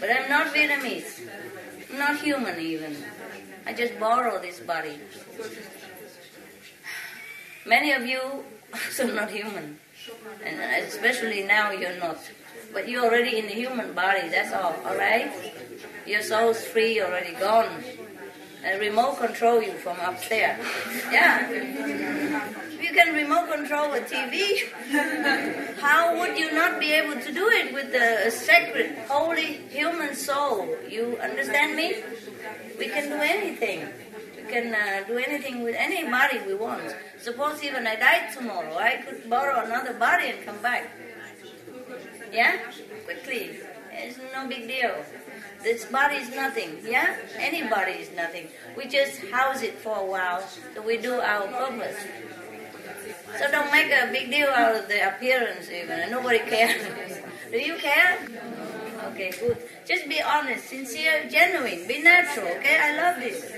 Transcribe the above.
But I'm not Vietnamese. I'm not human even. I just borrow this body. Many of you also not human. And especially now you're not. But you're already in the human body, that's all, alright? Your soul's free, already gone. And remote control you from upstairs. Yeah. Control a TV. How would you not be able to do it with the sacred, holy human soul? You understand me? We can do anything. We can uh, do anything with any body we want. Suppose even I died tomorrow, I could borrow another body and come back. Yeah? Quickly. It's no big deal. This body is nothing, yeah? Any body is nothing. We just house it for a while, so we do our purpose. Make a big deal out of the appearance even, and nobody cares. do you care? Okay, good. Just be honest, sincere, genuine, be natural, okay? I love this.